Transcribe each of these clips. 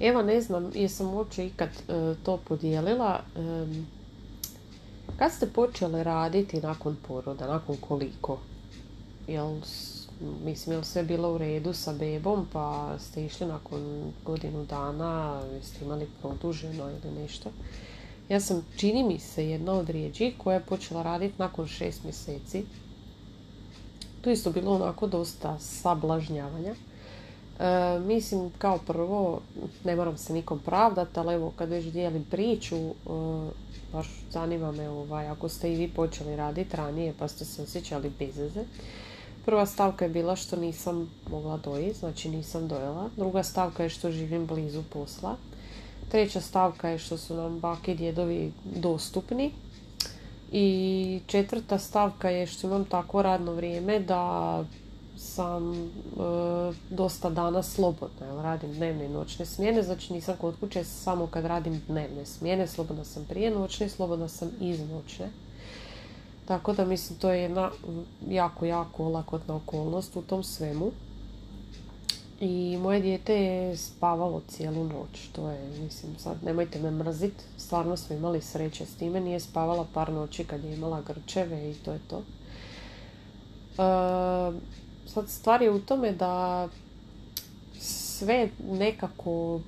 Evo ne znam, jesam uopće ikad e, to podijelila. kad ste počeli raditi nakon poroda, nakon koliko? Jel, mislim, jel sve bilo u redu sa bebom, pa ste išli nakon godinu dana, jeste imali produženo ili nešto? Ja sam, čini mi se, jedna od rijeđi koja je počela raditi nakon šest mjeseci. Tu isto bilo onako dosta sablažnjavanja. E, mislim, kao prvo, ne moram se nikom pravdati, ali evo, kad već dijelim priču, e, baš zanima me ovaj, ako ste i vi počeli raditi ranije pa ste se osjećali bezveze. Prva stavka je bila što nisam mogla dojiti, znači nisam dojela. Druga stavka je što živim blizu posla. Treća stavka je što su nam baki i djedovi dostupni. I četvrta stavka je što imam tako radno vrijeme da sam e, dosta dana slobodna. Evo, radim dnevne i noćne smjene, znači nisam kod kuće samo kad radim dnevne smjene. Slobodna sam prije noćne, slobodna sam iz noćne. Tako da mislim to je jedna jako, jako olakotna okolnost u tom svemu. I moje dijete je spavalo cijelu noć. To je, mislim, sad nemojte me mrzit. Stvarno smo imali sreće s time. Nije spavala par noći kad je imala grčeve i to je to. E, sad stvar je u tome da sve nekako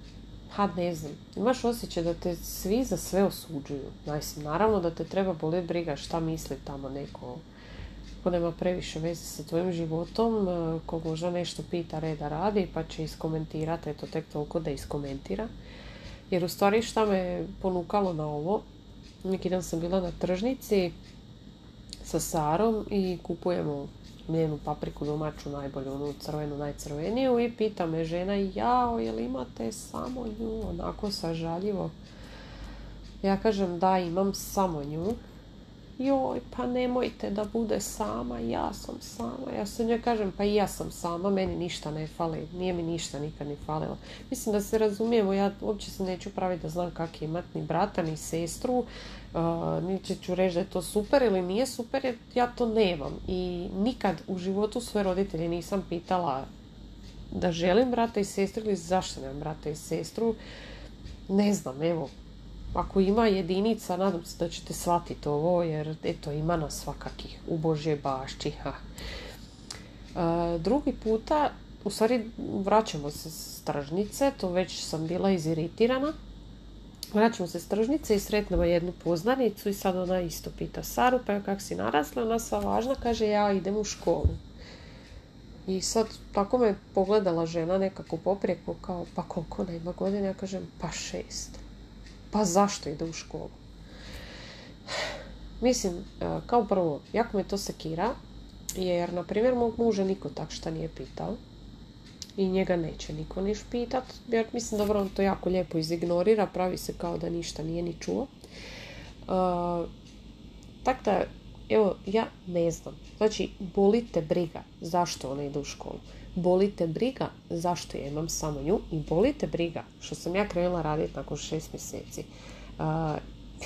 ha ne znam, imaš osjećaj da te svi za sve osuđuju. Mislim, naravno da te treba boliti briga šta misli tamo neko ko nema previše veze sa tvojim životom, e, ko možda nešto pita reda radi pa će iskomentirati, eto tek toliko da iskomentira. Jer u stvari šta me ponukalo na ovo, neki dan sam bila na tržnici sa Sarom i kupujemo mljenu papriku domaću najbolju, onu crvenu, najcrveniju i pita me žena, jao, jel imate samo nju, onako sažaljivo. Ja kažem da imam samo nju joj, pa nemojte da bude sama, ja sam sama. Ja se njoj kažem, pa i ja sam sama, meni ništa ne fali, nije mi ništa nikad ni falilo. Mislim da se razumijemo, ja uopće se neću praviti da znam kak je imat ni brata, ni sestru, uh, niti ću reći da je to super ili nije super, jer ja to nemam. I nikad u životu svoje roditelje nisam pitala da želim brata i sestru ili zašto nemam brata i sestru. Ne znam, evo, ako ima jedinica, nadam se da ćete shvatiti ovo, jer eto, ima nas svakakih u Božje bašći. Ha. E, drugi puta, u stvari vraćamo se s tržnice, to već sam bila iziritirana. Vraćamo se s tržnice i sretnemo jednu poznanicu i sad ona isto pita Saru, pa kak si narasla, ona sva važna, kaže ja idem u školu. I sad tako me pogledala žena nekako poprijeku kao pa koliko ona ima godina, ja kažem pa šest. Pa zašto ide u školu? Mislim, e, kao prvo, jako me to sekira, jer, na primjer, mog muža niko tak šta nije pitao i njega neće niko niš pitat, jer mislim dobro on to jako lijepo izignorira, pravi se kao da ništa nije ni čuo. Uh, tako da, evo, ja ne znam. Znači, bolite briga zašto ona ide u školu bolite briga zašto ja imam samo nju i bolite briga što sam ja krenula raditi nakon šest mjeseci.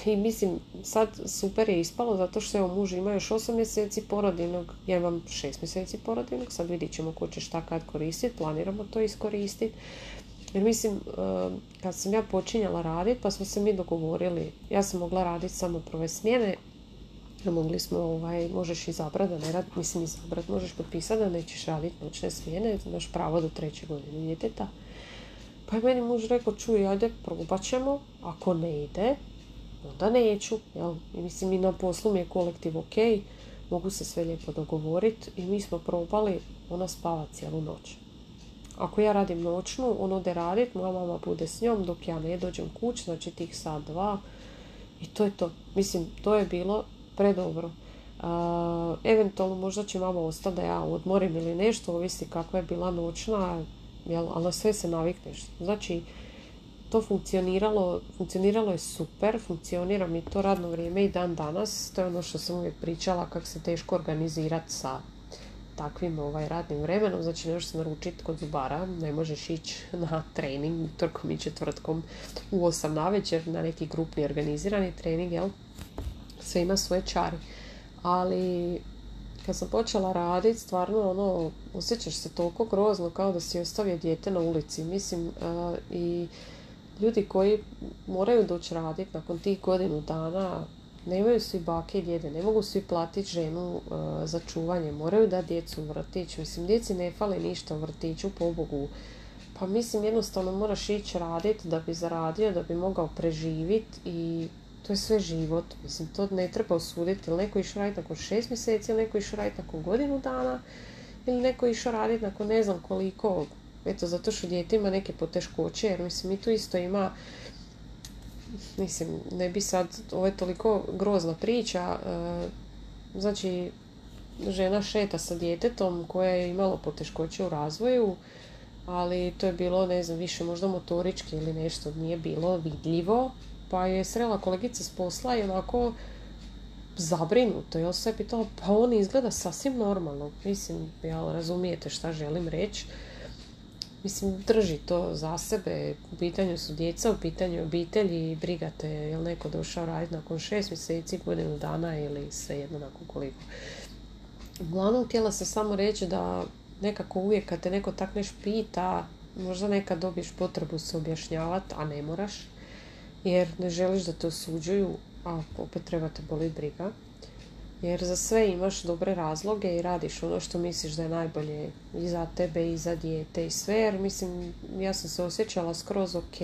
I mislim, sad super je ispalo zato što evo muž ima još osam mjeseci porodinog, ja imam šest mjeseci porodinog, sad vidit ćemo ko će šta kad koristiti, planiramo to iskoristiti. Jer mislim, kad sam ja počinjala raditi, pa smo se mi dogovorili, ja sam mogla raditi samo prve smjene, mogli smo, ovaj, možeš izabrati da ne rad, mislim izabrati, možeš potpisati da nećeš raditi noćne smjene, imaš pravo do treće godine djeteta. Pa je meni muž rekao, čuj, ajde, probat ćemo, ako ne ide, onda neću, jel? I mislim, i na poslu mi je kolektiv ok, mogu se sve lijepo dogovoriti i mi smo probali, ona spava cijelu noć. Ako ja radim noćnu, on ode radit, moja mama bude s njom dok ja ne dođem kuć, znači tih sat, dva. I to je to. Mislim, to je bilo predobro. Eventualno možda će mama ostati da ja odmorim ili nešto, ovisi kakva je bila noćna, jel, ali sve se navikneš. Znači, to funkcioniralo, funkcioniralo je super, funkcionira mi to radno vrijeme i dan danas. To je ono što sam uvijek pričala kako se teško organizirati sa takvim ovaj, radnim vremenom. Znači ne možeš se naručiti kod zubara, ne možeš ići na trening utorkom i četvrtkom u 8 na večer na neki grupni organizirani trening, jel? Sve ima svoje čari. Ali kad sam počela raditi, stvarno ono, osjećaš se toliko grozno kao da si ostavio dijete na ulici. Mislim, i ljudi koji moraju doći raditi nakon tih godinu dana, nemaju svi bake i djede, ne mogu svi platiti ženu za čuvanje, moraju da djecu u vrtić. Mislim, djeci ne fali ništa u vrtiću, pobogu. Pa mislim, jednostavno moraš ići raditi da bi zaradio, da bi mogao preživiti i to je sve život. Mislim, to ne treba osuditi. Neko išao raditi nakon šest mjeseci, neko išao raditi nakon godinu dana, ili neko išao raditi nakon ne znam koliko. Eto, zato što dijete ima neke poteškoće, jer mislim, mi tu isto ima mislim, ne bi sad, ovo je toliko grozna priča, e, znači, žena šeta sa djetetom koja je imalo poteškoće u razvoju, ali to je bilo, ne znam, više možda motorički ili nešto, nije bilo vidljivo, pa je srela kolegica s posla i onako zabrinuto, jel se pitala, pa on izgleda sasvim normalno. Mislim, jel razumijete šta želim reći. Mislim, drži to za sebe. U pitanju su djeca, u pitanju obitelji brigate jel neko došao raditi nakon šest mjeseci, godinu dana ili jedno nakon koliko. Uglavnom, htjela se samo reći da nekako uvijek kad te neko tak neš pita, možda nekad dobiješ potrebu se objašnjavati, a ne moraš jer ne želiš da te osuđuju, a opet treba te boli briga. Jer za sve imaš dobre razloge i radiš ono što misliš da je najbolje i za tebe i za dijete i sve. Jer mislim, ja sam se osjećala skroz ok.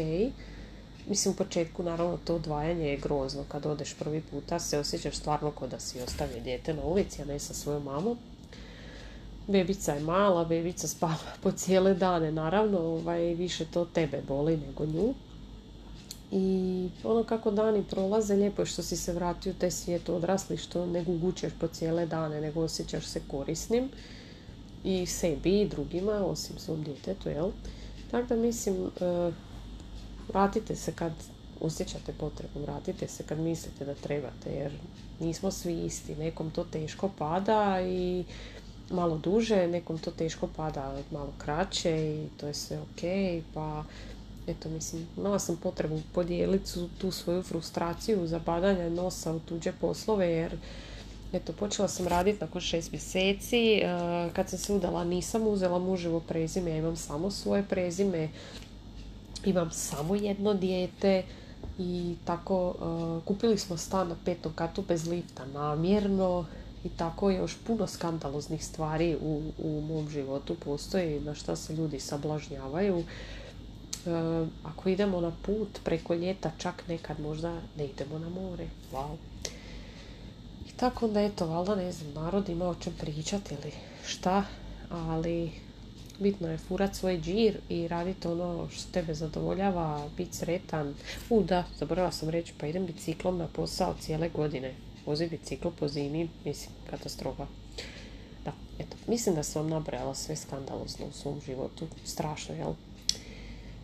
Mislim, u početku naravno to odvajanje je grozno. Kad odeš prvi puta se osjećaš stvarno kao da si ostavio dijete na ulici, a ne sa svojom mamom. Bebica je mala, bebica spava po cijele dane. Naravno, ovaj, više to tebe boli nego nju. I ono kako dani prolaze, lijepo je što si se vratio u taj svijet odrasli, što ne gugućeš po cijele dane, nego osjećaš se korisnim i sebi i drugima, osim svom djetetu, jel? Tako da mislim, e, vratite se kad osjećate potrebu, vratite se kad mislite da trebate, jer nismo svi isti. Nekom to teško pada i malo duže, nekom to teško pada malo kraće i to je sve ok, pa eto mislim, imala sam potrebu podijeliti tu svoju frustraciju za badanje nosa u tuđe poslove jer eto, počela sam raditi nakon šest mjeseci. E, kad sam se udala nisam uzela muževo prezime, ja imam samo svoje prezime. Imam samo jedno dijete i tako e, kupili smo stan na petom katu bez lifta namjerno i tako još puno skandaloznih stvari u, u mom životu postoji na šta se ljudi sablažnjavaju. Eh, ako idemo na put preko ljeta, čak nekad možda ne idemo na more. Wow. I tako onda eto, valjda ne znam, narod ima o čem pričati ili šta, ali bitno je furat svoj džir i raditi ono što tebe zadovoljava, biti sretan. U da, zaboravila sam reći, pa idem biciklom na posao cijele godine. Vozi bicikl po zimi, mislim, katastrofa. Da, eto, mislim da sam vam nabrajala sve skandalozno u svom životu. Strašno, jel?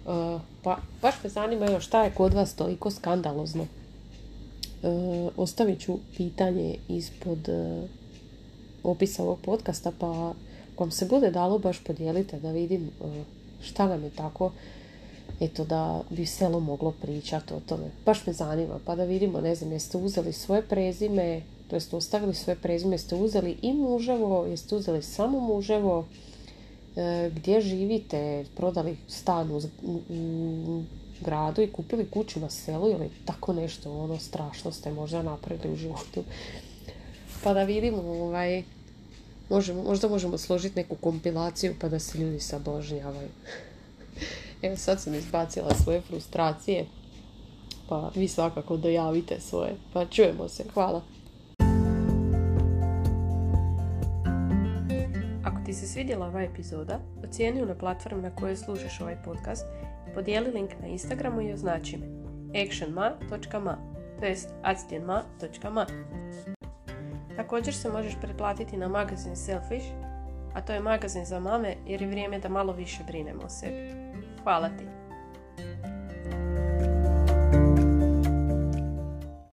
E, pa baš me zanima još šta je kod vas toliko skandalozno. E, ostavit ću pitanje ispod e, opisa ovog podcasta pa vam se bude dalo baš podijelite da vidim šta nam je tako eto da bi selo moglo pričati o tome. Baš me zanima pa da vidimo, ne znam, jeste uzeli svoje prezime, to jeste ostavili svoje prezime, jeste uzeli i muževo, jeste uzeli samo muževo, gdje živite, prodali stan u, gradu i kupili kuću na selu ili tako nešto, ono strašno ste možda napravili u životu. Pa da vidimo, ovaj, možemo, možda možemo složiti neku kompilaciju pa da se ljudi sablažnjavaju. Evo sad sam izbacila svoje frustracije, pa vi svakako dojavite svoje. Pa čujemo se, hvala. Ti se svidjela ova epizoda, ocijeni na platformi na kojoj slušaš ovaj podcast i podijeli link na Instagramu i označi me actionma.ma to jest actionma.ma Također se možeš pretplatiti na magazin Selfish, a to je magazin za mame jer je vrijeme da malo više brinemo o sebi. Hvala ti!